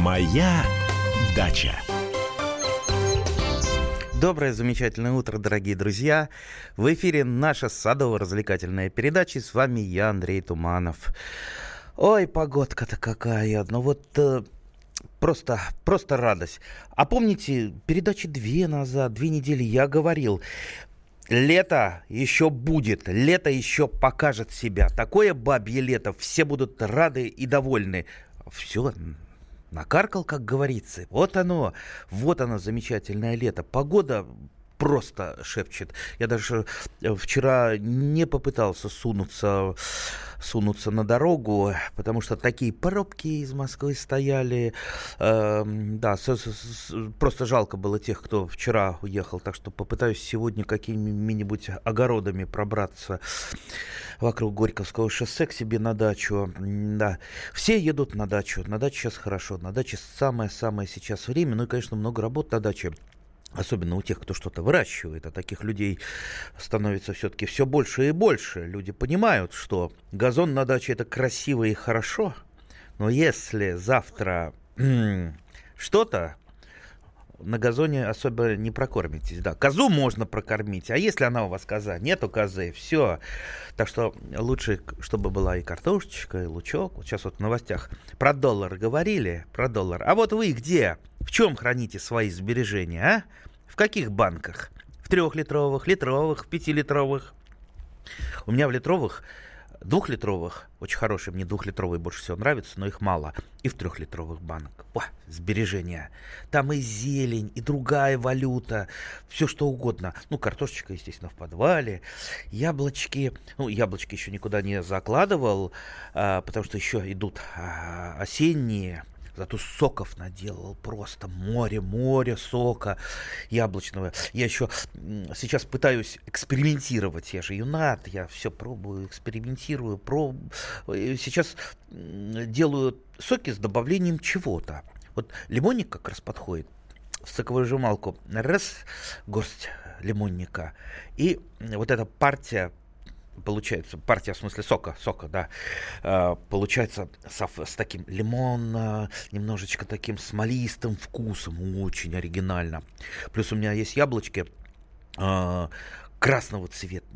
Моя дача. Доброе, замечательное утро, дорогие друзья. В эфире наша садово-развлекательная передача. С вами я, Андрей Туманов. Ой, погодка-то какая. Ну вот э, просто, просто радость. А помните, передачи две назад, две недели я говорил, Лето еще будет, лето еще покажет себя. Такое бабье лето, все будут рады и довольны. Все, накаркал, как говорится. Вот оно, вот оно, замечательное лето. Погода просто шепчет. Я даже э, вчера не попытался сунуться, сунуться на дорогу, потому что такие пробки из Москвы стояли. Э, да, просто жалко было тех, кто вчера уехал. Так что попытаюсь сегодня какими-нибудь огородами пробраться вокруг Горьковского шоссе к себе на дачу. Да, все едут на дачу. На даче сейчас хорошо. На даче самое-самое сейчас время. Ну и, конечно, много работ на даче. Особенно у тех, кто что-то выращивает, а таких людей становится все-таки все больше и больше. Люди понимают, что газон на даче это красиво и хорошо, но если завтра что-то на газоне особо не прокормитесь. Да, козу можно прокормить, а если она у вас коза, нету козы, все. Так что лучше, чтобы была и картошечка, и лучок. Вот сейчас вот в новостях про доллар говорили, про доллар. А вот вы где? В чем храните свои сбережения, а? В каких банках? В трехлитровых, литровых, пятилитровых? У меня в литровых двухлитровых, очень хорошие, мне двухлитровые больше всего нравятся, но их мало, и в трехлитровых банках. О, сбережения. Там и зелень, и другая валюта, все что угодно. Ну, картошечка, естественно, в подвале, яблочки. Ну, яблочки еще никуда не закладывал, а, потому что еще идут а, осенние, Зато соков наделал просто море, море сока яблочного. Я еще сейчас пытаюсь экспериментировать. Я же юнат, я все пробую, экспериментирую. Проб... Э, сейчас делаю соки с добавлением чего-то. Вот лимонник как раз подходит в соковыжималку. Раз, горсть лимонника. И вот эта партия получается, партия в смысле сока, сока, да, э, получается с, с таким лимонно, немножечко таким смолистым вкусом, очень оригинально. Плюс у меня есть яблочки э, красного цвета,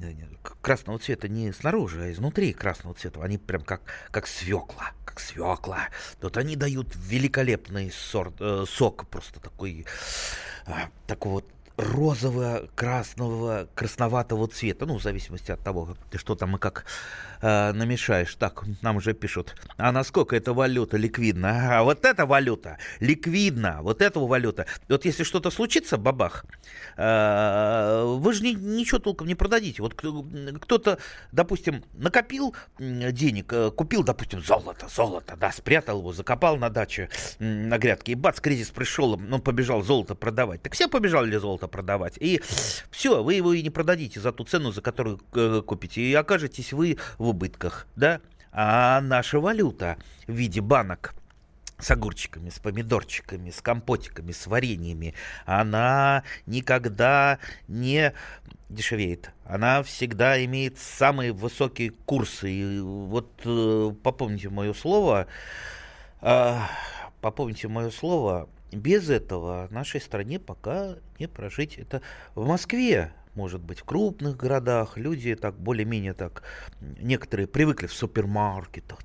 красного цвета не снаружи, а изнутри красного цвета. Они прям как, как свекла, как свекла. Вот они дают великолепный сорт, э, сок, просто такой, э, такого розового, красного, красноватого цвета, ну, в зависимости от того, что там и как э, намешаешь. Так, нам уже пишут, а насколько эта валюта ликвидна? А вот эта валюта ликвидна, вот эта валюта. Вот если что-то случится, бабах, э, вы же ни, ничего толком не продадите. Вот кто-то, допустим, накопил денег, э, купил, допустим, золото, золото, да, спрятал его, закопал на даче, на грядке, и бац, кризис пришел, он побежал золото продавать. Так все побежали золото золото продавать. И все, вы его и не продадите за ту цену, за которую э, купите. И окажетесь вы в убытках, да? А наша валюта в виде банок с огурчиками, с помидорчиками, с компотиками, с вареньями, она никогда не дешевеет. Она всегда имеет самые высокие курсы. И вот э, попомните мое слово, э, попомните мое слово, без этого нашей стране пока не прожить. Это в Москве может быть, в крупных городах люди так более-менее так, некоторые привыкли в супермаркетах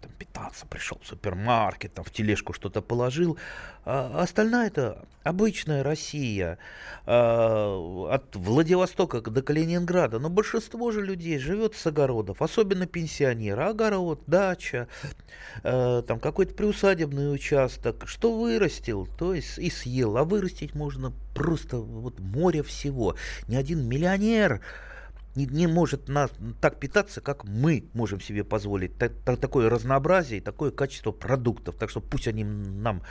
там питаться, пришел в супермаркет, там в тележку что-то положил, а остальная это обычная Россия, а, от Владивостока до Калининграда, но большинство же людей живет с огородов, особенно пенсионеры, огород, дача, а, там какой-то приусадебный участок, что вырастил, то есть и съел, а вырастить можно просто вот море всего. Ни один миллионер не, не может нас так питаться, как мы можем себе позволить. Так, так, такое разнообразие и такое качество продуктов. Так что пусть они нам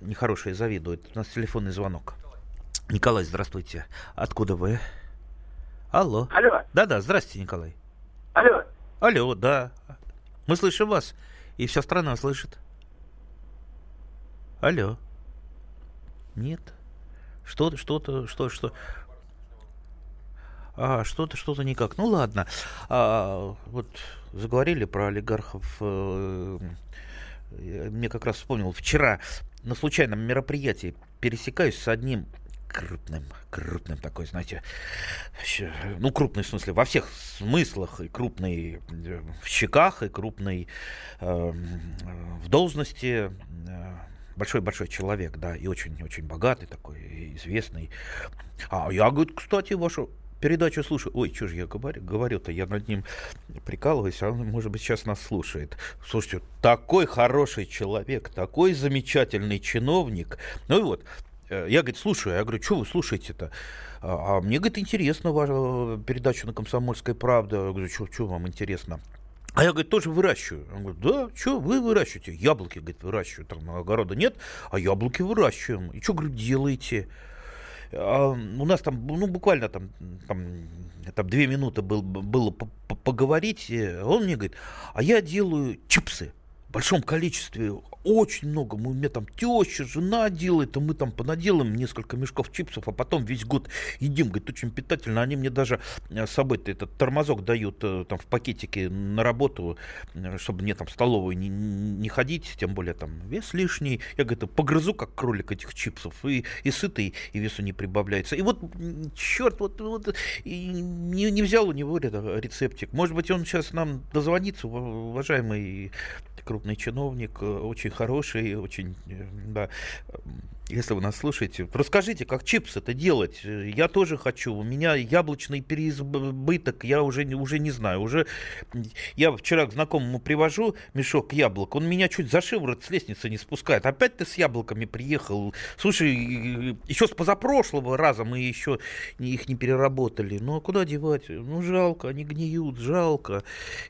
нехорошие завидуют. У нас телефонный звонок. Николай, здравствуйте. Откуда вы? Алло. Алло. Да-да, здравствуйте, Николай. Алло. Алло, да. Мы слышим вас. И вся страна слышит. Алло. Нет. Что-то, что-то, что, что... А, что-то, что-то никак. Ну ладно. А, вот заговорили про олигархов. Э, мне как раз вспомнил, вчера на случайном мероприятии пересекаюсь с одним крупным, крупным такой, знаете, ну, крупный в смысле, во всех смыслах, и крупный э, в щеках, и крупный э, в должности, большой-большой человек, да, и очень-очень богатый такой, известный. А я, говорит, кстати, вашу передачу слушаю. Ой, что же я говорю, говорю-то, я над ним прикалываюсь, а он, может быть, сейчас нас слушает. Слушайте, такой хороший человек, такой замечательный чиновник. Ну и вот, э, я, говорит, слушаю, я говорю, что вы слушаете-то? А, а мне, говорит, интересно ваша передача на «Комсомольской правде». Я говорю, что вам интересно? А я, говорит, тоже выращиваю. Он говорит, да, что вы выращиваете? Яблоки, говорит, выращиваю. Там огорода нет, а яблоки выращиваем. И что, говорю, делаете? А у нас там, ну, буквально там, там, там две минуты был, было поговорить. Он мне говорит, а я делаю чипсы в большом количестве очень много. Мы, у меня там теща, жена делает, а мы там понаделаем несколько мешков чипсов, а потом весь год едим. Говорит, очень питательно. Они мне даже э, с собой этот тормозок дают э, там в пакетике на работу, э, чтобы мне там в столовую не, не ходить, тем более там вес лишний. Я, говорит, погрызу как кролик этих чипсов, и, и сытый, и весу не прибавляется. И вот, черт, вот, вот не, не взял у него рецептик. Может быть, он сейчас нам дозвонится, уважаемый крупный чиновник, очень очень хороший, очень, э, да, если вы нас слушаете, расскажите, как чипс это делать. Я тоже хочу. У меня яблочный переизбыток, я уже, уже не знаю. Уже я вчера к знакомому привожу мешок яблок, он меня чуть за шиворот с лестницы не спускает. Опять ты с яблоками приехал. Слушай, еще с позапрошлого раза мы еще их не переработали. Ну а куда девать? Ну жалко, они гниют, жалко.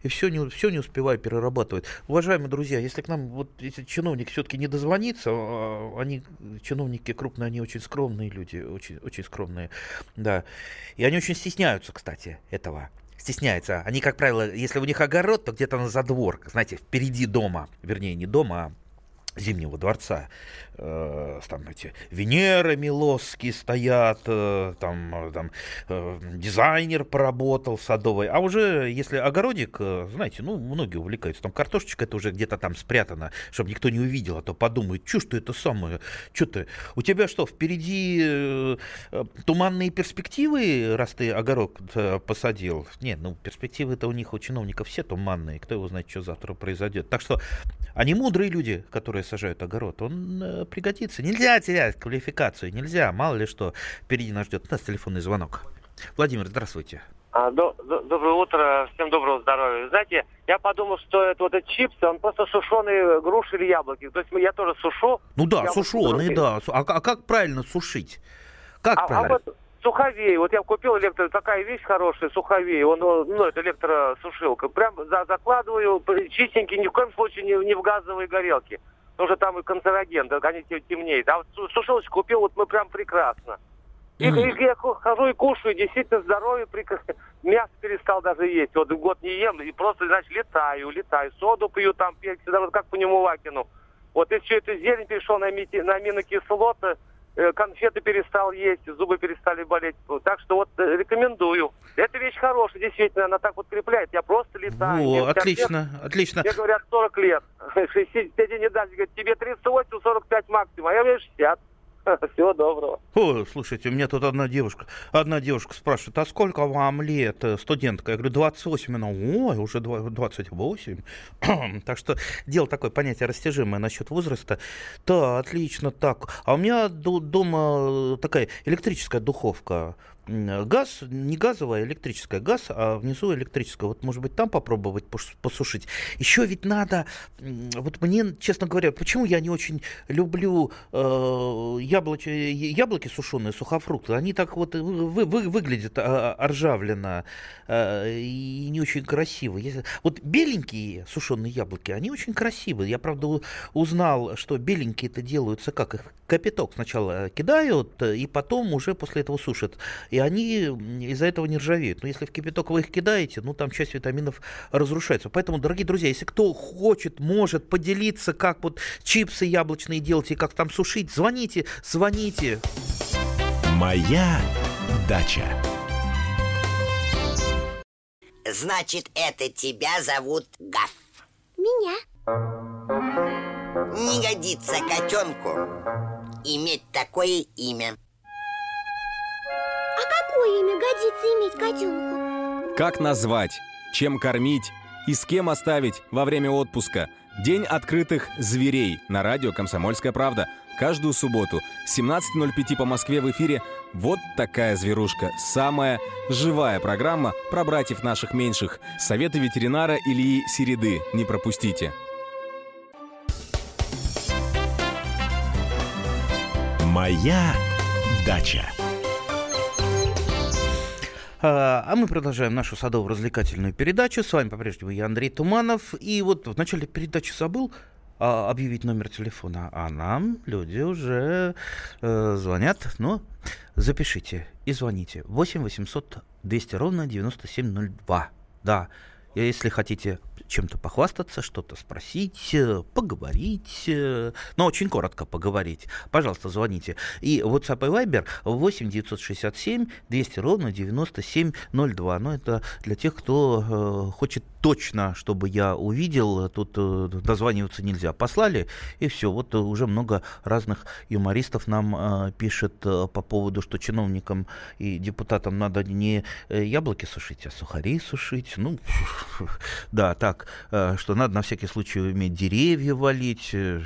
И все не, все не успеваю перерабатывать. Уважаемые друзья, если к нам вот эти чиновники все-таки не дозвонится, а, они чиновники крупные, они очень скромные люди, очень, очень скромные, да. И они очень стесняются, кстати, этого стесняются. Они, как правило, если у них огород, то где-то на задвор, знаете, впереди дома, вернее, не дома, а Зимнего дворца. Э, там эти Венеры Милосские стоят, э, там, э, там э, дизайнер поработал садовый. А уже если огородик, знаете, ну, многие увлекаются, там картошечка это уже где-то там спрятана, чтобы никто не увидел, а то подумают, что что это самое, что ты, у тебя что, впереди туманные перспективы, раз ты огород посадил? Нет, ну, перспективы-то у них, у чиновников все туманные, кто его знает, что завтра произойдет. Так что они мудрые люди, которые которые сажают огород, он э, пригодится. Нельзя терять квалификацию, нельзя, мало ли что впереди нас ждет. У нас телефонный звонок. Владимир, здравствуйте. А, до, до, доброе утро, всем доброго здоровья. Знаете, я подумал, что это вот эти чипсы, он просто сушеные груши или яблоки. То есть я тоже сушу. Ну да, сушеные, да. А, а как правильно сушить? Как а, а правильно? А вот суховей. Вот я купил электро, такая вещь хорошая, суховей. Он, ну, это электросушилка. Прям за, закладываю, чистенький, ни в коем случае не, не в газовые горелки потому что там и канцероген, да, они темнеют. А вот сушилочку купил, вот мы прям прекрасно. И, mm-hmm. и я хожу и кушаю, действительно здоровье, прекрасно. мясо перестал даже есть. Вот год не ем, и просто, значит, летаю, летаю. Соду пью там, всегда вот как по нему вакину. Вот и все это зелень перешел на, аминокислоты, конфеты перестал есть, зубы перестали болеть. Так что вот э, рекомендую. Эта вещь хорошая, действительно, она так вот крепляет. Я просто летаю. О, отлично, лет, отлично. Мне говорят 40 лет. 60, не даст, говорит, тебе 38, 45 максимум, а я мне 60. Всего доброго. О, слушайте, у меня тут одна девушка, одна девушка спрашивает, а сколько вам лет, э, студентка? Я говорю, 28. Она, ой, уже 28. так что дело такое понятие растяжимое насчет возраста. Да, отлично, так. А у меня дома такая электрическая духовка газ, не газовая, а электрическая. Газ, а внизу электрическая. Вот, может быть, там попробовать посушить. Еще ведь надо, вот мне, честно говоря, почему я не очень люблю э, яблоки, яблоки сушеные, сухофрукты. Они так вот вы, вы, выглядят а, ржавленно э, и не очень красиво. Вот беленькие сушеные яблоки, они очень красивые. Я, правда, узнал, что беленькие это делаются как? Их капиток сначала кидают, и потом уже после этого сушат. И они из-за этого не ржавеют. Но если в кипяток вы их кидаете, ну там часть витаминов разрушается. Поэтому, дорогие друзья, если кто хочет, может поделиться, как вот чипсы яблочные делать и как там сушить, звоните, звоните. Моя дача. Значит, это тебя зовут Гаф. Меня. годится котенку иметь такое имя? Какое имя годится иметь котенку? Как назвать, чем кормить и с кем оставить во время отпуска? День открытых зверей на радио «Комсомольская правда». Каждую субботу 17.05 по Москве в эфире «Вот такая зверушка». Самая живая программа про братьев наших меньших. Советы ветеринара Ильи Середы. Не пропустите. Моя дача. А а мы продолжаем нашу садово-развлекательную передачу. С вами по-прежнему я, Андрей Туманов. И вот в начале передачи забыл а, объявить номер телефона. А нам люди уже э, звонят. Ну, запишите и звоните. 8 800 200 ровно 9702. Да, если хотите чем-то похвастаться, что-то спросить, э, поговорить, э, но очень коротко поговорить, пожалуйста, звоните. И WhatsApp и Viber 8 967 200 ровно 9702. Но это для тех, кто э, хочет точно, чтобы я увидел, тут э, дозваниваться нельзя. Послали, и все. Вот э, уже много разных юмористов нам э, пишет э, по поводу, что чиновникам и депутатам надо не э, яблоки сушить, а сухари сушить. Ну, да, так, э, что надо на всякий случай уметь деревья валить. э.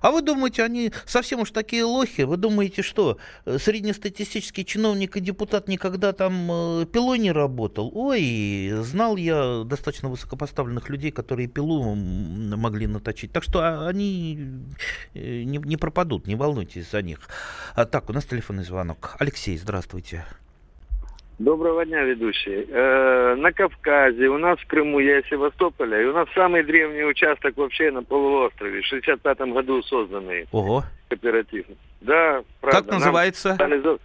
А вы думаете, они совсем уж такие лохи? Вы думаете, что э, среднестатистический чиновник и депутат никогда там пилой не работал? Ой, знал я достаточно высокопоставленных людей, которые пилу могли наточить. Так что а, они не, не пропадут, не волнуйтесь за них. А, так, у нас телефонный звонок. Алексей, здравствуйте. Доброго дня, ведущий. Э, на Кавказе, у нас в Крыму, я из Севастополя, и у нас самый древний участок вообще на полуострове, в 65-м году созданный Ого. кооператив. Да, правда. как нам называется? за-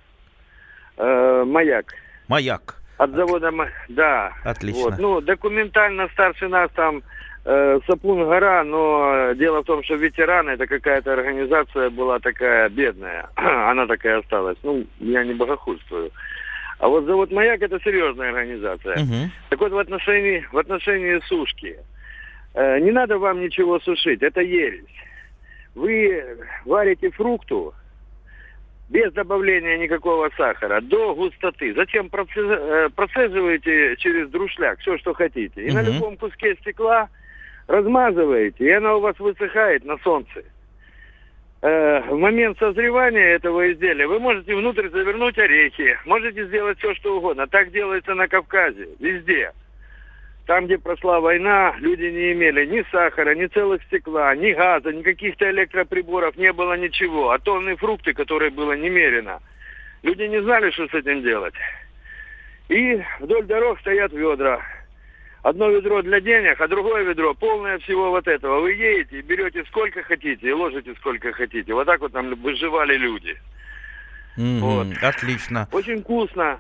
Э, маяк. Маяк. От завода, да. Отлично. Вот. Ну, документально старше нас там э, Сапун гора, но дело в том, что ветераны, это какая-то организация была такая бедная. Она такая осталась. Ну, я не богохульствую. А вот завод «Маяк» это серьезная организация. Мгм. Так вот, в отношении, в отношении сушки. Э, не надо вам ничего сушить, это ересь. Вы варите фрукту без добавления никакого сахара, до густоты. Затем э, процеживаете через друшляк все, что хотите. И на Мгм. любом куске стекла размазываете, и она у вас высыхает на солнце. В момент созревания этого изделия вы можете внутрь завернуть орехи, можете сделать все, что угодно. Так делается на Кавказе, везде. Там, где прошла война, люди не имели ни сахара, ни целых стекла, ни газа, ни каких-то электроприборов, не было ничего. А тонны фрукты, которые было немерено. Люди не знали, что с этим делать. И вдоль дорог стоят ведра. Одно ведро для денег, а другое ведро полное всего вот этого. Вы едете и берете сколько хотите и ложите сколько хотите. Вот так вот там выживали люди. Мгм. Вот. Отлично. Очень вкусно.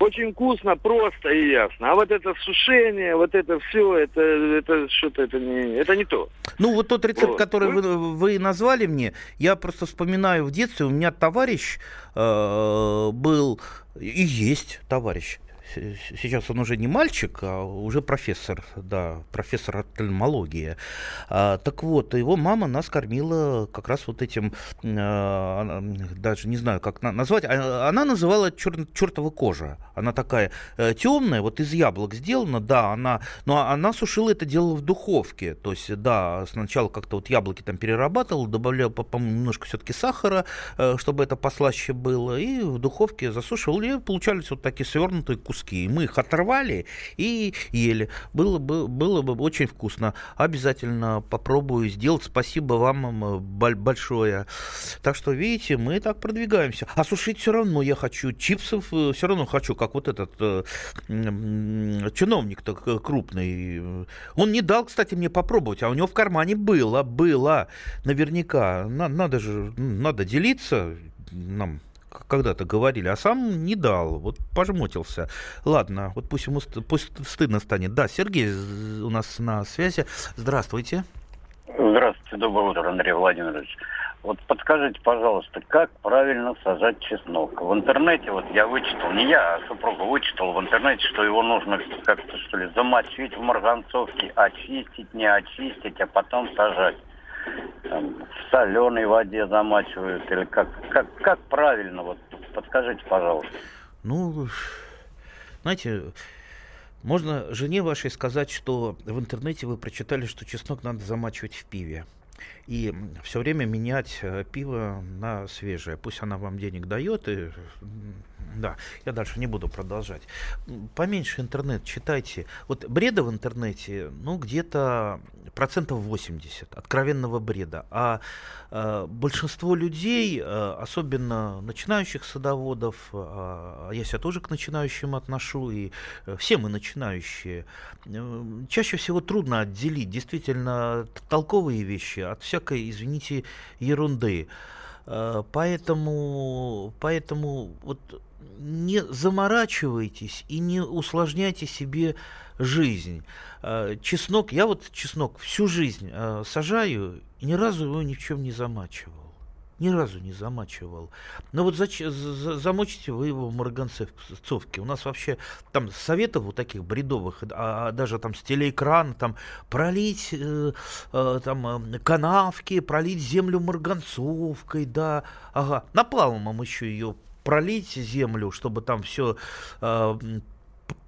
Очень вкусно, просто и ясно. А вот это сушение, вот это все, это, это что-то, это не, это не то. Ну, вот тот рецепт, Вот. который вы, вы назвали мне, я просто вспоминаю в детстве, у меня товарищ э, был, и есть товарищ. Сейчас он уже не мальчик, а уже профессор, да, профессор офтальмологии. А, так вот, его мама нас кормила как раз вот этим, э, она, даже не знаю, как на- назвать, а- она называла чер, чертова кожа. Она такая темная, вот из яблок сделана, да, она, но она сушила это дело в духовке. То есть, да, сначала как-то вот яблоки там перерабатывала, добавляла, по- по-моему, немножко все-таки сахара, э, чтобы это послаще было, и в духовке засушивал, и получались вот такие свернутые куски. Мы их оторвали и ели. Было бы, было бы очень вкусно. Обязательно попробую сделать. Спасибо вам большое. Так что, видите, мы так продвигаемся. А сушить все равно я хочу. Чипсов все равно хочу, как вот этот э, м, чиновник-то к- крупный. Он не дал, кстати, мне попробовать, а у него в кармане было, было. Наверняка. На- надо же, надо делиться нам когда-то говорили, а сам не дал, вот пожмотился. Ладно, вот пусть ему ст- пусть стыдно станет. Да, Сергей у нас на связи. Здравствуйте. Здравствуйте, доброе утро, Андрей Владимирович. Вот подскажите, пожалуйста, как правильно сажать чеснок? В интернете, вот я вычитал, не я, а супруга вычитал в интернете, что его нужно как-то, что ли, замочить в марганцовке, очистить, не очистить, а потом сажать. Там, в соленой воде замачивают, или как, как, как правильно, вот подскажите, пожалуйста. Ну, знаете, можно жене вашей сказать, что в интернете вы прочитали, что чеснок надо замачивать в пиве. И все время менять э, пиво на свежее. Пусть она вам денег дает, и да, я дальше не буду продолжать. Поменьше интернет читайте. Вот бреда в интернете, ну, где-то процентов 80 откровенного бреда. А э, большинство людей, э, особенно начинающих садоводов, э, я себя тоже к начинающим отношу, и э, все мы начинающие, э, чаще всего трудно отделить действительно толковые вещи от всякой, извините, ерунды. Э, поэтому, поэтому вот не заморачивайтесь и не усложняйте себе жизнь. Э, чеснок, я вот чеснок всю жизнь э, сажаю и ни разу его ни в чем не замачивал. Ни разу не замачивал. Но вот зач- замочите вы его в марганцовке. У нас вообще там советов вот таких бредовых, а, а даже там с телеэкрана, там пролить э, э, там э, канавки, пролить землю марганцовкой, да, ага, напалмом еще ее пролить землю, чтобы там все э,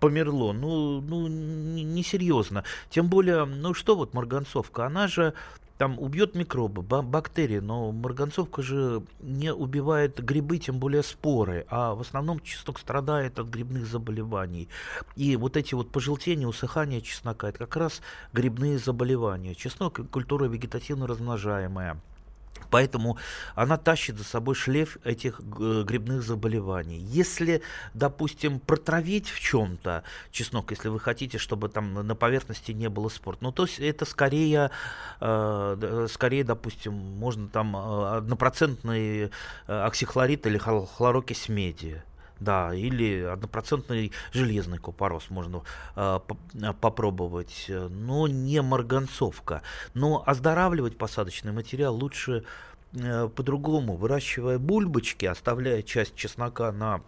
померло. Ну, ну, несерьезно. Тем более, ну что вот марганцовка, она же там убьет микробы, бактерии, но марганцовка же не убивает грибы, тем более споры, а в основном чеснок страдает от грибных заболеваний. И вот эти вот пожелтения, усыхания чеснока, это как раз грибные заболевания. Чеснок – культура вегетативно размножаемая. Поэтому она тащит за собой шлейф этих грибных заболеваний. Если, допустим, протравить в чем-то чеснок, если вы хотите, чтобы там на поверхности не было спор, ну то есть это скорее, э, скорее, допустим, можно там э, однопроцентный э, оксихлорид или хлорокись меди да, или однопроцентный железный купорос можно э, попробовать, но не марганцовка. Но оздоравливать посадочный материал лучше э, по-другому, выращивая бульбочки, оставляя часть чеснока на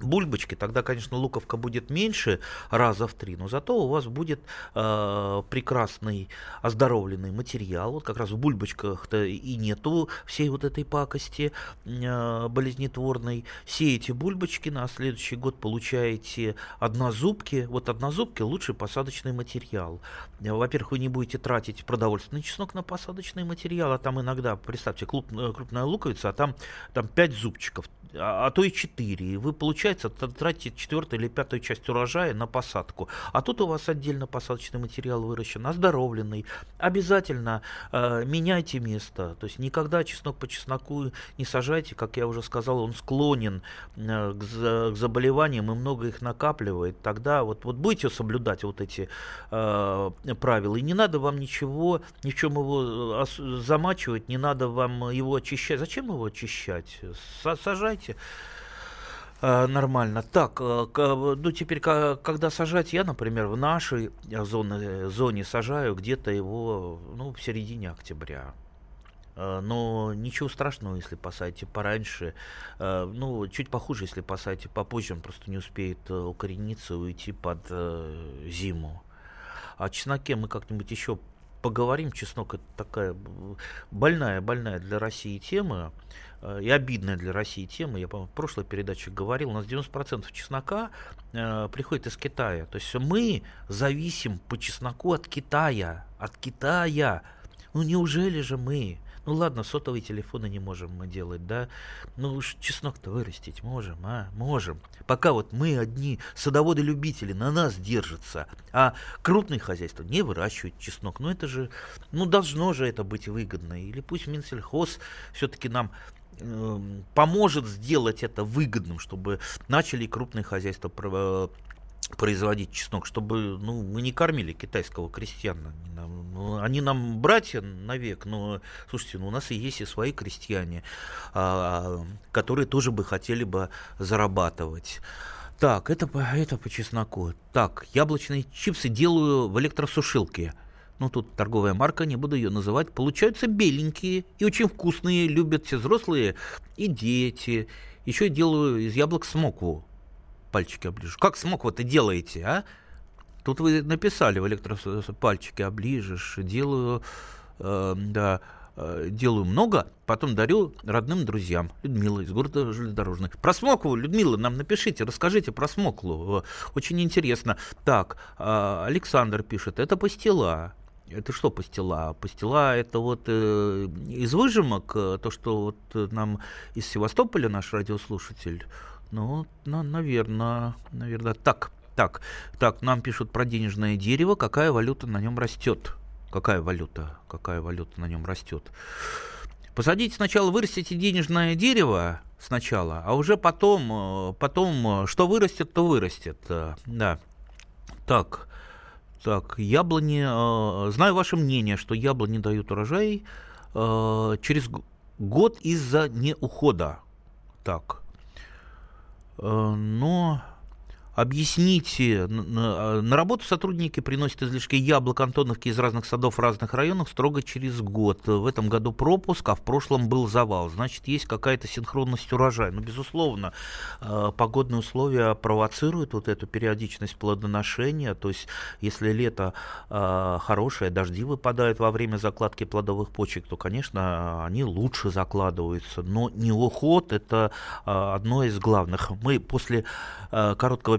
бульбочки, тогда, конечно, луковка будет меньше раза в три, но зато у вас будет э, прекрасный оздоровленный материал. Вот как раз в бульбочках-то и нету всей вот этой пакости э, болезнетворной. Сеете бульбочки, на следующий год получаете однозубки. Вот однозубки лучший посадочный материал. Во-первых, вы не будете тратить продовольственный чеснок на посадочный материал, а там иногда, представьте, крупная луковица, а там, там 5 зубчиков, а, а то и 4. И вы получается, тратите четвертую или пятую часть урожая на посадку. А тут у вас отдельно посадочный материал выращен, оздоровленный. Обязательно э, меняйте место. То есть никогда чеснок по чесноку не сажайте, как я уже сказал, он склонен э, к, за, к заболеваниям и много их накапливает. Тогда вот, вот будете соблюдать вот эти э, правила. И не надо вам ничего, ни в чем его э, замачивать, не надо вам его очищать. Зачем его очищать? Сажайте. Э, нормально. Так, э, ну теперь, когда сажать, я, например, в нашей зоне, зоне сажаю где-то его ну, в середине октября. Э, но ничего страшного, если посадите пораньше. Ну, чуть похуже, если посадите попозже, он просто не успеет укорениться, уйти под зиму. О чесноке мы как-нибудь еще поговорим. Чеснок это такая больная, больная для России тема. Э, и обидная для России тема. Я, по-моему, в прошлой передаче говорил, у нас 90% чеснока э, приходит из Китая. То есть мы зависим по чесноку от Китая. От Китая. Ну неужели же мы? Ну ладно, сотовые телефоны не можем мы делать, да? Ну уж чеснок-то вырастить можем, а? Можем. Пока вот мы одни садоводы-любители на нас держатся, а крупные хозяйства не выращивают чеснок. Ну это же, ну должно же это быть выгодно. Или пусть Минсельхоз все-таки нам Эм, поможет сделать это выгодным, чтобы начали крупные хозяйства производить чеснок, чтобы ну, мы не кормили китайского крестьяна. Они нам, ну, они нам братья навек, но слушайте, ну, у нас и есть и свои крестьяне, а, которые тоже бы хотели бы зарабатывать. Так, это это по чесноку. Так, яблочные чипсы делаю в электросушилке ну тут торговая марка, не буду ее называть, получаются беленькие и очень вкусные, любят все взрослые и дети. Еще делаю из яблок смокву. Пальчики оближу. Как смокву это делаете, а? Тут вы написали в электрос пальчики оближешь, делаю, э, да, э, делаю много, потом дарю родным друзьям. Людмила из города железнодорожный. Про смоклу, Людмила, нам напишите, расскажите про смоклу. Э, очень интересно. Так, э, Александр пишет, это пастила. Это что пастила? Пастила это вот э, из выжимок, э, то, что вот э, нам из Севастополя наш радиослушатель. Ну, на, наверное, наверное. Так, так, так, нам пишут про денежное дерево, какая валюта на нем растет. Какая валюта? Какая валюта на нем растет? Посадите сначала, вырастите денежное дерево сначала, а уже потом, э, потом, что вырастет, то вырастет. Да. Так, так, яблони, э, знаю ваше мнение, что яблони дают урожай э, через год из-за неухода. Так, э, но Объясните, а, на работу сотрудники приносят излишки яблок Антоновки из разных садов в разных районах строго через год. В этом году пропуск, а в прошлом был завал. Значит, есть какая-то синхронность урожая. Но, ну, безусловно, а, погодные условия провоцируют вот эту периодичность плодоношения. То есть, если лето а, хорошее, дожди выпадают во время закладки плодовых почек, то, конечно, они лучше закладываются. Но не уход – это одно из главных. Мы после короткого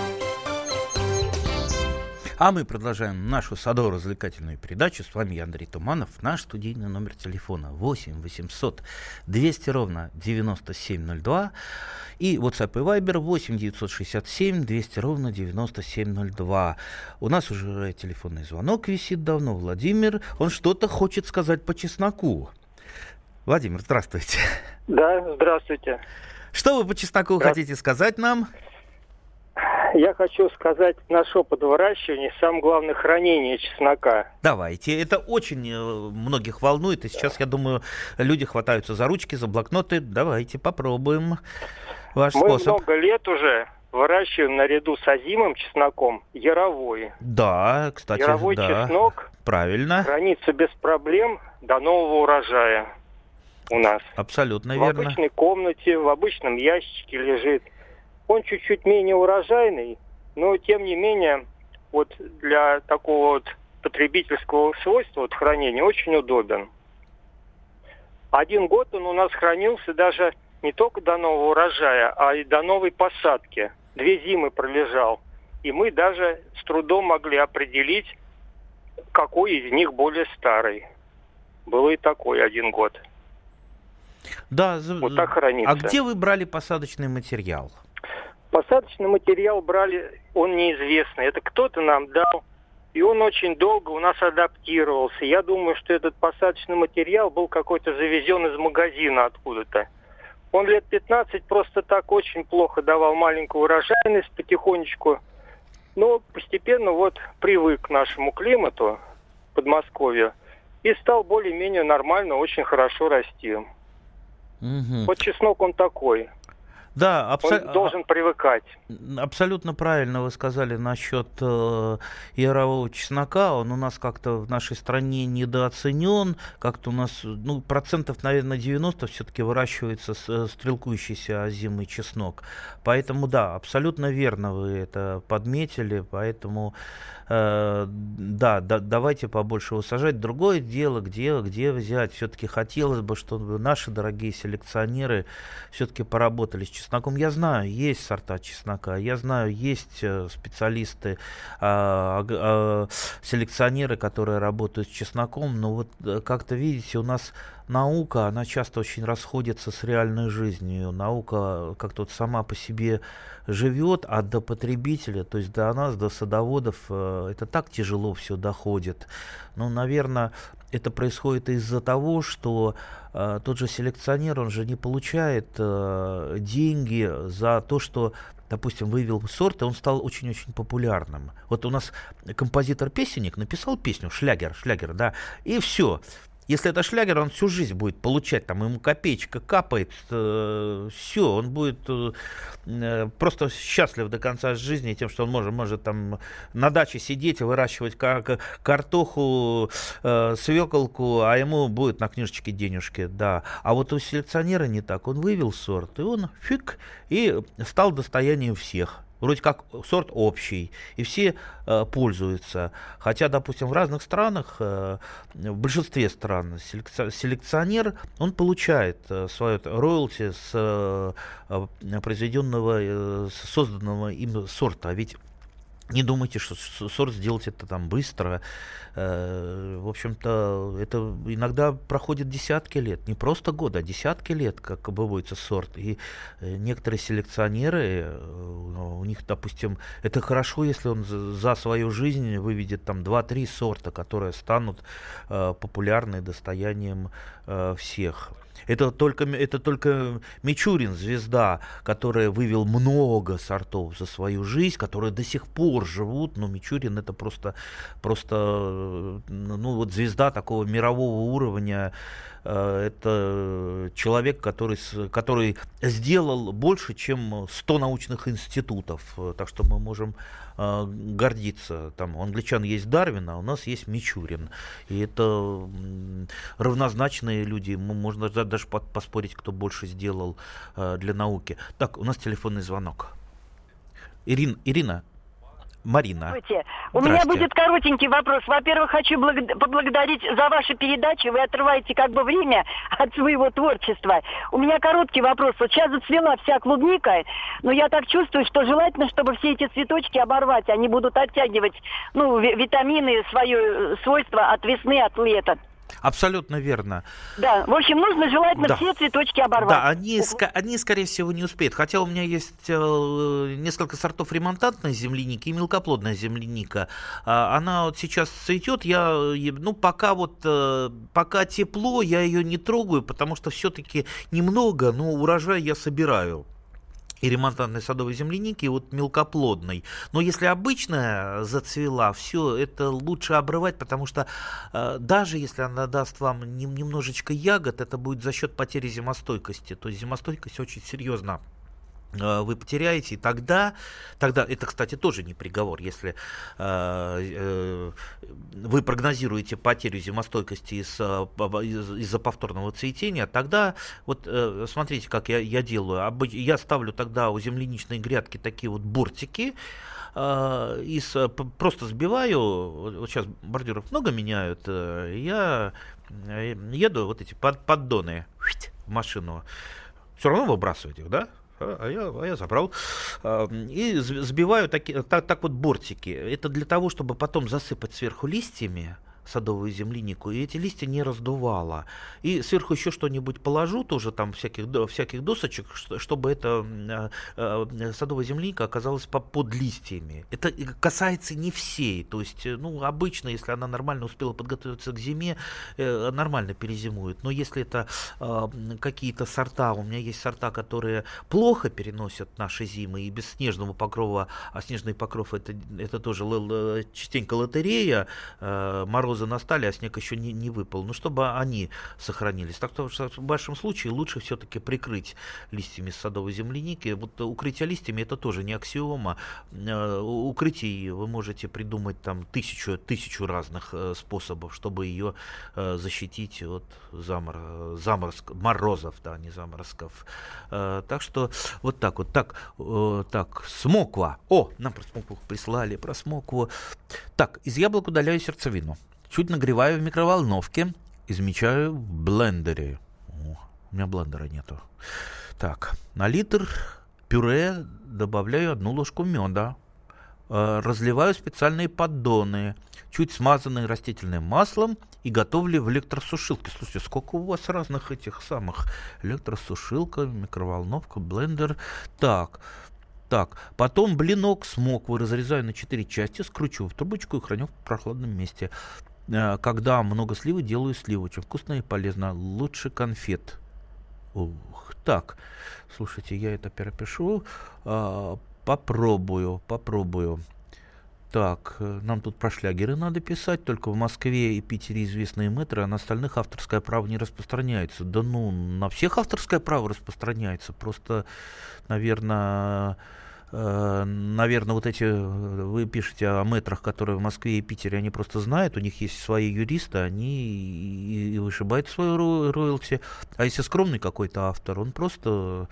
А мы продолжаем нашу садово-развлекательную передачу. С вами я, Андрей Туманов. Наш студийный номер телефона 8 800 200 ровно 9702. И WhatsApp и Viber 8 967 200 ровно 9702. У нас уже телефонный звонок висит давно. Владимир, он что-то хочет сказать по чесноку. Владимир, здравствуйте. Да, здравствуйте. Что вы по чесноку хотите сказать нам? Я хочу сказать наш опыт выращивания, самое главное, хранение чеснока. Давайте. Это очень э, многих волнует. И сейчас, я думаю, люди хватаются за ручки, за блокноты. Давайте попробуем ваш Мы способ. много лет уже выращиваем наряду с озимым чесноком яровой. Да, кстати, Яровой да. чеснок Правильно. хранится без проблем до нового урожая у нас. Абсолютно в верно. В обычной комнате, в обычном ящике лежит. Он чуть-чуть менее урожайный, но тем не менее вот для такого вот потребительского свойства вот, хранения очень удобен. Один год он у нас хранился даже не только до нового урожая, а и до новой посадки. Две зимы пролежал. И мы даже с трудом могли определить, какой из них более старый. Было и такой один год. Да, вот так хранится. А где вы брали посадочный материал? Посадочный материал брали, он неизвестный. Это кто-то нам дал, и он очень долго у нас адаптировался. Я думаю, что этот посадочный материал был какой-то завезен из магазина откуда-то. Он лет 15 просто так очень плохо давал маленькую урожайность потихонечку. Но постепенно вот привык к нашему климату, Подмосковью, и стал более-менее нормально, очень хорошо расти. Угу. Вот чеснок он такой. Да, абсолютно. Он должен привыкать. Абсолютно правильно вы сказали насчет э, ярового чеснока. Он у нас как-то в нашей стране недооценен. Как-то у нас, ну, процентов, наверное, 90 все-таки выращивается с, э, стрелкующийся озимый чеснок. Поэтому, да, абсолютно верно вы это подметили. Поэтому да, да, давайте побольше высажать. Другое дело, где, где взять. Все-таки хотелось бы, чтобы наши дорогие селекционеры все-таки поработали с чесноком. Я знаю, есть сорта чеснока, я знаю, есть э, специалисты, а, а, селекционеры, которые работают с чесноком, но вот э, как-то видите, у нас наука, она часто очень расходится с реальной жизнью. Наука как-то вот сама по себе живет, а до потребителя, то есть до нас, до садоводов, э, это так тяжело все доходит. Ну, наверное, это происходит из-за того, что э, тот же селекционер, он же не получает э, деньги за то, что допустим, вывел сорт, и он стал очень-очень популярным. Вот у нас композитор-песенник написал песню, шлягер, шлягер, да, и все. Если это шлягер, он всю жизнь будет получать, там ему копеечка капает, э, все, он будет э, э, просто счастлив до конца жизни тем, что он может, может там на даче сидеть и выращивать как картоху, э, свеколку, а ему будет на книжечке денежки, да. А вот у селекционера не так, он вывел сорт, и он фиг, и стал достоянием всех вроде как сорт общий, и все э, пользуются. Хотя, допустим, в разных странах, э, в большинстве стран, селекционер, он получает э, свое роялти с э, произведенного, э, созданного им сорта. А ведь не думайте, что сорт сделать это там быстро. Э, в общем-то, это иногда проходит десятки лет, не просто года, а десятки лет, как обывается сорт. И э, некоторые селекционеры, э, у них, допустим, это хорошо, если он за свою жизнь выведет там 2-3 сорта, которые станут популярны достоянием всех. Это только, это только Мичурин, звезда, которая вывел много сортов за свою жизнь, которые до сих пор живут, но Мичурин это просто, просто ну, вот звезда такого мирового уровня, Э, это человек, который, который сделал больше, чем 100 научных институтов. Э, так что мы можем э, гордиться. Там у англичан есть Дарвин, а у нас есть Мичурин. И это равнозначные люди. Можно даже поспорить, кто больше сделал для науки. Так, у нас телефонный звонок. Ирин, Ирина, Марина. Здравствуйте. У меня будет коротенький вопрос. Во-первых, хочу благ- поблагодарить за ваши передачи. Вы отрываете как бы время от своего творчества. У меня короткий вопрос. Вот сейчас зацвела вся клубника, но я так чувствую, что желательно, чтобы все эти цветочки оборвать. Они будут оттягивать ну, витамины, свое э, свойство от весны, от лета. Абсолютно верно. Да, в общем, нужно желательно да. все цветочки оборвать. Да, они, ск- они, скорее всего, не успеют. Хотя у меня есть э, несколько сортов ремонтантной земляники и мелкоплодная земляника. А, она вот сейчас цветет, я, ну, пока вот, э, пока тепло, я ее не трогаю, потому что все-таки немного, но урожай я собираю и ремонтантной садовой земляники, и вот мелкоплодной. Но если обычная зацвела, все это лучше обрывать, потому что э, даже если она даст вам нем, немножечко ягод, это будет за счет потери зимостойкости. То есть зимостойкость очень серьезно вы потеряете, и тогда, тогда, это, кстати, тоже не приговор, если э, э, вы прогнозируете потерю зимостойкости из, из, из-за повторного цветения, тогда, вот э, смотрите, как я, я делаю, я ставлю тогда у земляничной грядки такие вот бортики, э, из, просто сбиваю, вот сейчас бордюров много меняют, э, я еду вот эти под, поддоны в машину, все равно выбрасывать их, да? А я, а я забрал. И сбиваю таки, так, так вот бортики. Это для того, чтобы потом засыпать сверху листьями, садовую землянику, и эти листья не раздувало. И сверху еще что-нибудь положу, тоже там всяких, всяких досочек, чтобы эта э, э, садовая земляника оказалась под листьями. Это касается не всей, то есть, э, ну, обычно, если она нормально успела подготовиться к зиме, нормально перезимует. Но если это какие-то сорта, у меня есть сорта, которые плохо переносят наши зимы, и без снежного покрова, а снежный покров это, это тоже частенько лотерея, мороз морозы настали, а снег еще не, не выпал. Ну, чтобы они сохранились. Так что в большом случае лучше все-таки прикрыть листьями садовой земляники. Вот укрытие листьями это тоже не аксиома. Э, укрытий вы можете придумать там тысячу, тысячу разных э, способов, чтобы ее э, защитить от замор, заморозк, морозов, да, не заморозков. Так что вот так вот. Так, так, смоква. О, нам про смокву прислали, про смокву. Так, из яблок удаляю сердцевину. Чуть нагреваю в микроволновке и замечаю в блендере. О, у меня блендера нету. Так, на литр пюре добавляю одну ложку меда. Э, разливаю специальные поддоны, чуть смазанные растительным маслом и готовлю в электросушилке. Слушайте, сколько у вас разных этих самых электросушилка, микроволновка, блендер. Так, так, потом блинок с моквой разрезаю на 4 части, скручиваю в трубочку и храню в прохладном месте. Э, когда много сливы, делаю сливу. Очень вкусно и полезно. Лучше конфет. Ух, так, слушайте, я это перепишу. А, попробую, попробую. Так, э, нам тут про шлягеры надо писать, только в Москве и Питере известные мэтры, а на остальных авторское право не распространяется. Да ну, на всех авторское право распространяется, просто, наверное, э, наверное, вот эти, вы пишете о метрах, которые в Москве и Питере, они просто знают, у них есть свои юристы, они и, и вышибают свою роялти. А если скромный какой-то автор, он просто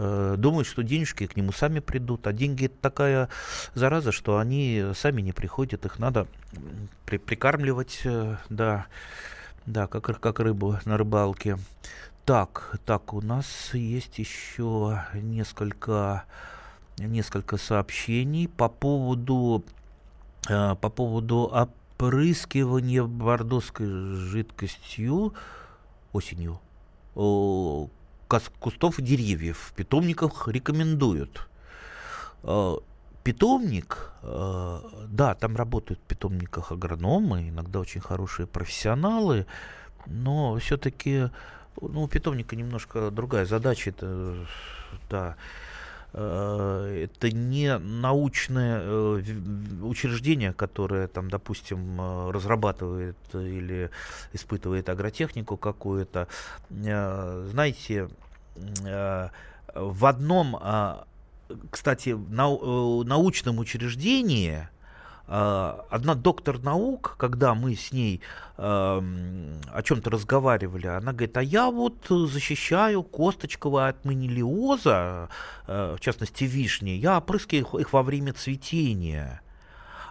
Э, думают, что денежки к нему сами придут. А деньги это такая зараза, что они сами не приходят, их надо при прикармливать, э, да, да, как, как рыбу на рыбалке. Так, так, у нас есть еще несколько, несколько сообщений по поводу, э, по поводу опрыскивания бордоской жидкостью осенью кустов и деревьев в питомниках рекомендуют. Э, питомник, э, да, там работают в питомниках агрономы, иногда очень хорошие профессионалы, но все-таки ну, у питомника немножко другая задача. Это, да, это не научное учреждение, которое там, допустим, разрабатывает или испытывает агротехнику какую-то. Знаете, Э, в одном, а, кстати, нау- э, научном учреждении э, одна доктор наук, когда мы с ней о чем-то разговаривали, она говорит, а я вот защищаю Косточкова от манилиоза, в частности вишни, я опрыскиваю их во время цветения.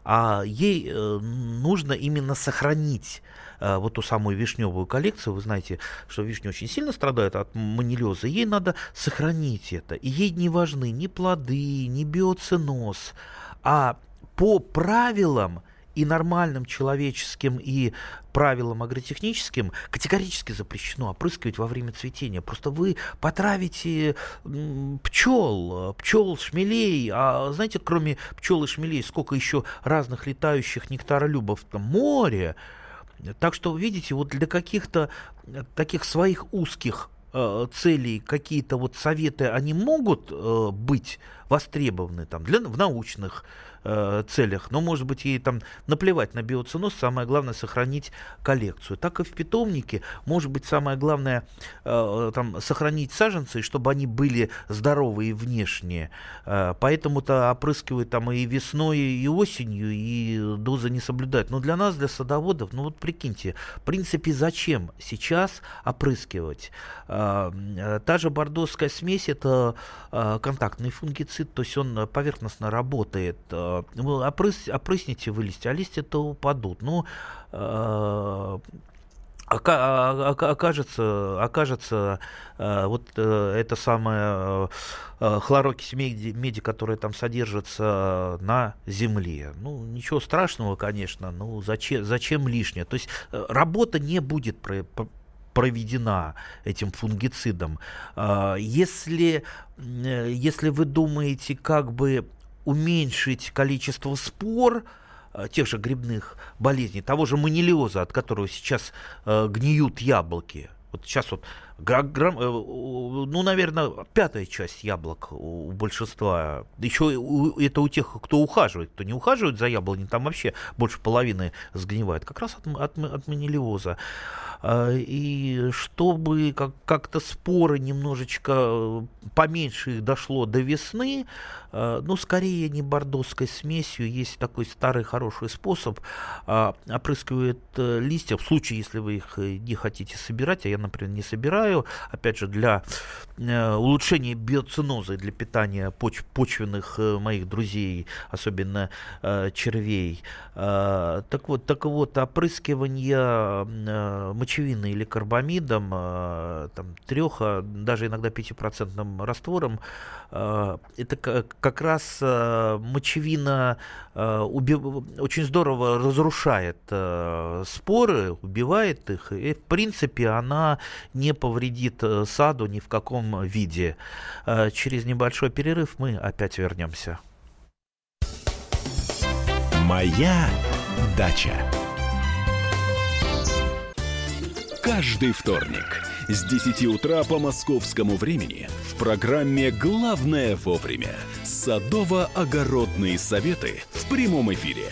А ей нужно именно сохранить Э, вот ту самую вишневую коллекцию, вы знаете, что вишня очень сильно страдает от манилеза, ей надо сохранить это. И ей не важны ни плоды, ни биоценоз, а по правилам и нормальным человеческим, и правилам агротехническим категорически запрещено опрыскивать во время цветения. Просто вы потравите пчел, пчел, шмелей. А знаете, кроме пчел и шмелей, сколько еще разных летающих нектаролюбов? Там море. Так что, видите, вот для каких-то таких своих узких э, целей какие-то вот советы, они могут э, быть востребованы там для, в научных э, целях, но, может быть, ей там наплевать на биоценоз, самое главное сохранить коллекцию. Так и в питомнике, может быть, самое главное э, там сохранить саженцы, чтобы они были здоровые внешние. Э, поэтому-то опрыскивают там и весной, и осенью, и дозы не соблюдают. Но для нас, для садоводов, ну вот прикиньте, в принципе, зачем сейчас опрыскивать? Э, та же бордоская смесь, это э, контактный фунгицид, то есть он поверхностно работает. Э, вы опрыс, опрысните вы листья, а листья-то упадут. Ну, э, окажется, окажется э, вот э, это самое хлорокись меди, которая там содержится на земле. Ну, ничего страшного, конечно, ну, зачем, зачем лишнее? То есть работа не будет про, проведена этим фунгицидом. Если, если вы думаете, как бы уменьшить количество спор, э, тех же грибных болезней, того же манилиоза, от которого сейчас э, гниют яблоки. Вот сейчас вот, ну, наверное, пятая часть яблок у большинства. Еще это у тех, кто ухаживает. Кто не ухаживает за яблони, там вообще больше половины сгнивает. Как раз от, от, от манилиоза. А, и чтобы как- как-то споры немножечко э, поменьше их дошло до весны, э, ну, скорее не бордоской смесью, есть такой старый хороший способ, а, опрыскивает э, листья, в случае, если вы их не хотите собирать, а я, например, не собираю, опять же, для улучшения биоциноза, для питания поч- почвенных моих друзей, особенно червей. А, так вот, так вот, опрыскивание мочевиной или карбамидом, э, там, треха, даже иногда 5% раствором, э, это как раз э, мочевина очень здорово разрушает споры, убивает их, и в принципе она не повредит саду ни в каком виде. Через небольшой перерыв мы опять вернемся. Моя дача. Каждый вторник с 10 утра по московскому времени в программе «Главное вовремя» садово-огородные советы в прямом эфире.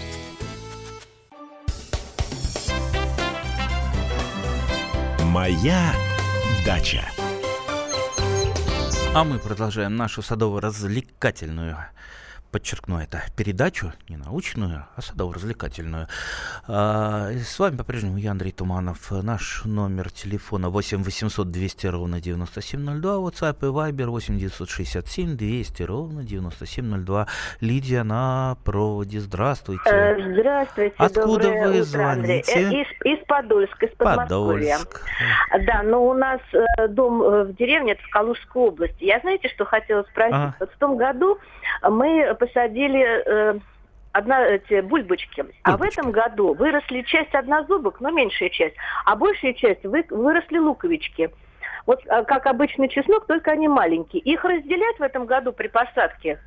Моя дача. А мы продолжаем нашу садово-развлекательную подчеркну это, передачу, не научную, а садово-развлекательную. А, с вами по-прежнему я, Андрей Туманов. Наш номер телефона 8 800 200 ровно 9702, WhatsApp и Viber 8 967 200 ровно 9702. Лидия на проводе. Здравствуйте. Э, здравствуйте. Откуда доброе вы утро, звоните? Андрей. Э, Из, из Подольска, из Подмосковья. Подольск. Да, но у нас э, дом в деревне, это в Калужской области. Я знаете, что хотела спросить? А. Вот в том году мы посадили э, одна, эти бульбочки. А в этом году выросли часть однозубок, но меньшая часть, а большая часть вы, выросли луковички. Вот а, как обычный чеснок, только они маленькие. Их разделять в этом году при посадке?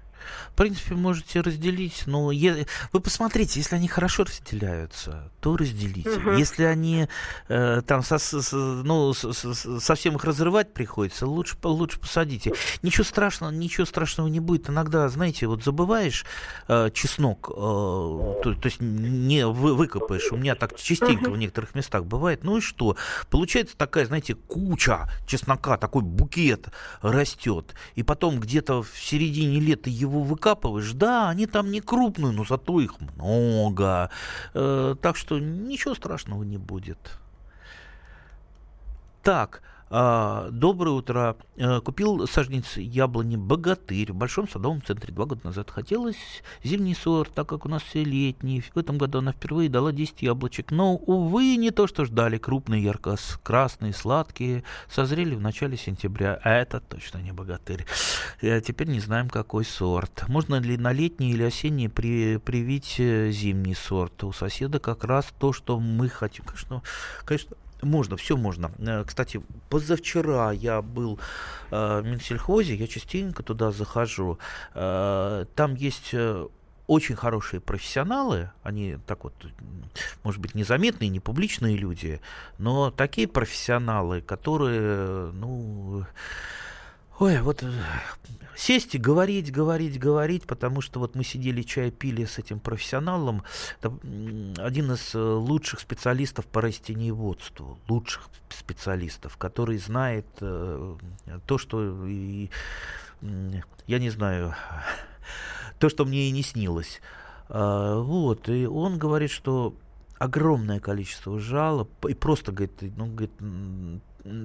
В принципе, можете разделить, но е- вы посмотрите, если они хорошо разделяются, то разделите. Мгм. Если они э, там со- со- со- ну, с- с- совсем их разрывать приходится, лучше, лучше посадите. Ничего страшного, ничего страшного не будет. Иногда, знаете, вот забываешь э, чеснок, э, то, то есть не вы, выкопаешь. У меня так частенько в некоторых местах бывает. Ну и что? Получается такая, знаете, куча чеснока, такой букет растет. И потом где-то в середине лета его выкапываешь. Да, они там не крупные, но зато их много. Э, так что ничего страшного не будет. Так, а, доброе утро. Э, Купил саженец яблони «Богатырь» в Большом садовом центре два года назад. Хотелось зимний сорт, так как у нас все летний. В этом году она впервые дала 10 яблочек. Но, увы, не то, что ждали. Крупные, ярко-красные, сладкие. Созрели в начале сентября. А это точно не «Богатырь». Э, Теперь не знаем, какой сорт. Можно ли на летний или осенний при, привить э, зимний сорт? У соседа как раз то, что мы хотим. Конечно, конечно можно, все можно. Э, Кстати, позавчера я был э, в Минсельхозе, я частенько туда захожу. Э, Там есть очень хорошие профессионалы, они так вот, может быть, незаметные, не публичные люди, но такие профессионалы, которые, ну, ой, вот э, сесть и говорить, говорить, говорить, потому что вот мы сидели, чай пили с этим профессионалом, один из э, лучших специалистов по растениеводству, лучших специалистов, который знает э, то, что и, я не знаю, то, что мне и не снилось. А, Вот, и он говорит, что огромное количество жалоб, и просто, говорит, ну, говорит,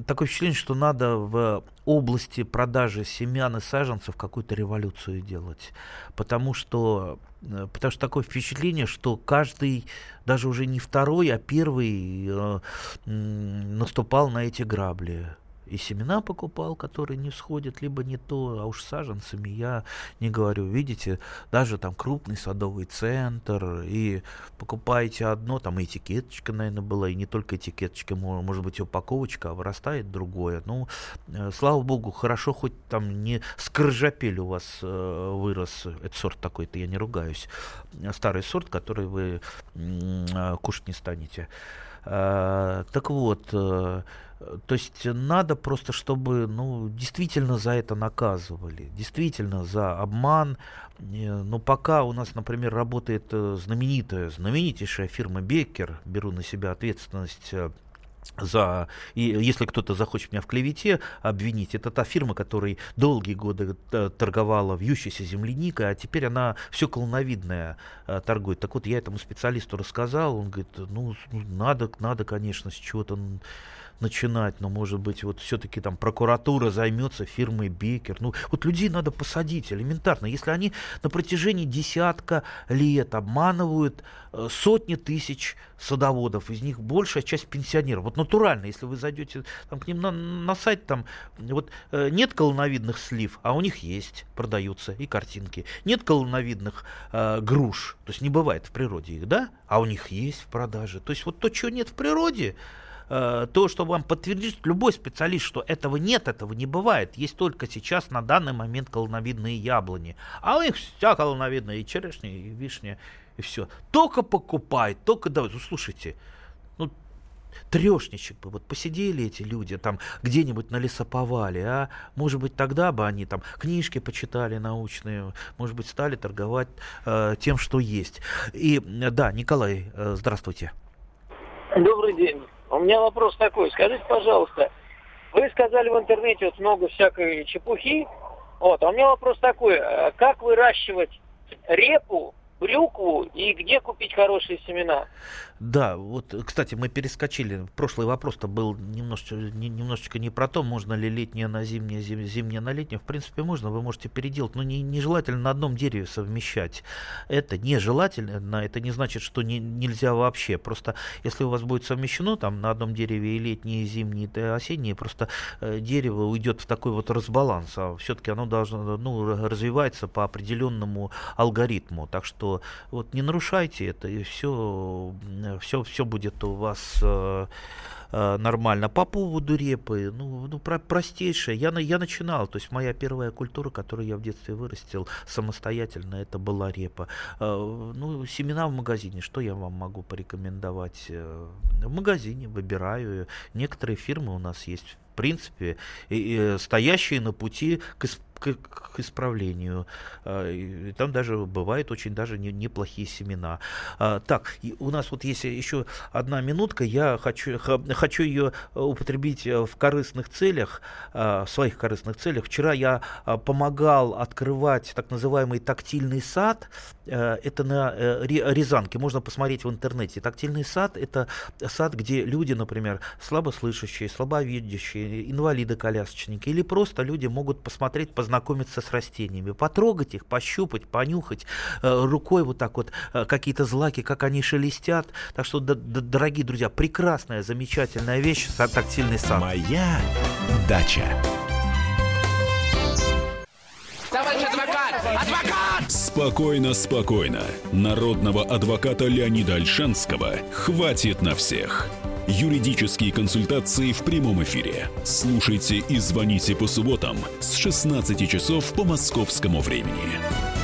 такое впечатление, что надо в области продажи семян и саженцев какую-то революцию делать. Потому что, э, потому что такое впечатление, что каждый, даже уже не второй, а первый э, наступал на эти грабли. И семена покупал, которые не всходят, либо не то, а уж саженцами я не говорю. Видите, даже там крупный садовый центр, и покупаете одно, там этикеточка, наверное, была, и не только этикеточка, мо- может быть, упаковочка, а вырастает другое. Ну, э, слава богу, хорошо, хоть там не скоржапель у вас э, вырос, это сорт такой-то, я не ругаюсь, а старый сорт, который вы э, кушать не станете. Э, Так вот, э, то есть надо просто, чтобы ну, действительно за это наказывали, действительно за обман. Э, Но пока у нас, например, работает э, знаменитая, знаменитейшая фирма Беккер, беру на себя ответственность э, за, и если кто-то захочет меня в клевете обвинить, это та фирма, которая долгие годы торговала вьющейся земляникой, а теперь она все колоновидное э, торгует. Так вот, я этому специалисту рассказал, он говорит, ну, ну, надо, надо, конечно, с чего-то начинать, но, может быть, вот все-таки там прокуратура займется фирмой Бекер. Ну, вот людей надо посадить элементарно. Если они на протяжении десятка лет обманывают э, сотни тысяч садоводов, из них большая часть пенсионеров. Вот натурально, если вы зайдете там, к ним на, на сайт, там вот э, нет колоновидных слив, а у них есть, продаются и картинки. Нет колоновидных э, груш, то есть не бывает в природе их, да, а у них есть в продаже. То есть вот то, чего нет в природе, э, то, что вам подтвердит любой специалист, что этого нет, этого не бывает. Есть только сейчас на данный момент колоновидные яблони. А у них вся колоновидная и черешня, и вишня, и все. Только покупай, только давай. Ну, слушайте, ну, трешничек бы, вот посидели эти люди там где-нибудь на лесоповале, а может быть тогда бы они там книжки почитали научные, может быть стали торговать э, тем, что есть. И да, Николай, э, здравствуйте. Добрый день. У меня вопрос такой. Скажите, пожалуйста, вы сказали в интернете вот много всякой чепухи. Вот, а у меня вопрос такой. а Как выращивать репу, брюкву и где купить хорошие семена? Да, вот, кстати, мы перескочили. Прошлый вопрос-то был немножечко не, немножечко не про то, можно ли летнее на зимнее, зим, зимнее на летнее. В принципе, можно, вы можете переделать, но не, нежелательно на одном дереве совмещать. Это нежелательно, это не значит, что не, нельзя вообще. Просто если у вас будет совмещено там на одном дереве и летние, и зимние, и осенние, просто э, дерево уйдет в такой вот разбаланс, а все-таки оно должно, ну, развивается по определенному алгоритму. Так что вот не нарушайте это, и все все, все будет у вас э, нормально. По поводу репы, ну, ну про, простейшее. Я, я начинал, то есть моя первая культура, которую я в детстве вырастил самостоятельно, это была репа. Э, ну, семена в магазине, что я вам могу порекомендовать? Э, в магазине выбираю. Некоторые фирмы у нас есть в принципе, и, и, стоящие на пути к, к, к исправлению. И там даже бывают очень даже не, неплохие семена. А, так, у нас вот есть еще одна минутка. Я хочу, хочу ее употребить в корыстных целях, а, в своих корыстных целях. Вчера я помогал открывать так называемый тактильный сад. Это на э, Рязанке. Можно посмотреть в интернете. Тактильный сад – это сад, где люди, например, слабослышащие, слабовидящие, инвалиды-колясочники или просто люди могут посмотреть, познакомиться с растениями, потрогать их, пощупать, понюхать э, рукой вот так вот э, какие-то злаки, как они шелестят. Так что, дорогие друзья, прекрасная, замечательная вещь, тактильный сад. Моя дача. Товарищ адвокат! Адвокат! Спокойно, спокойно. Народного адвоката Леонида Альшанского хватит на всех. Юридические консультации в прямом эфире. Слушайте и звоните по субботам с 16 часов по московскому времени.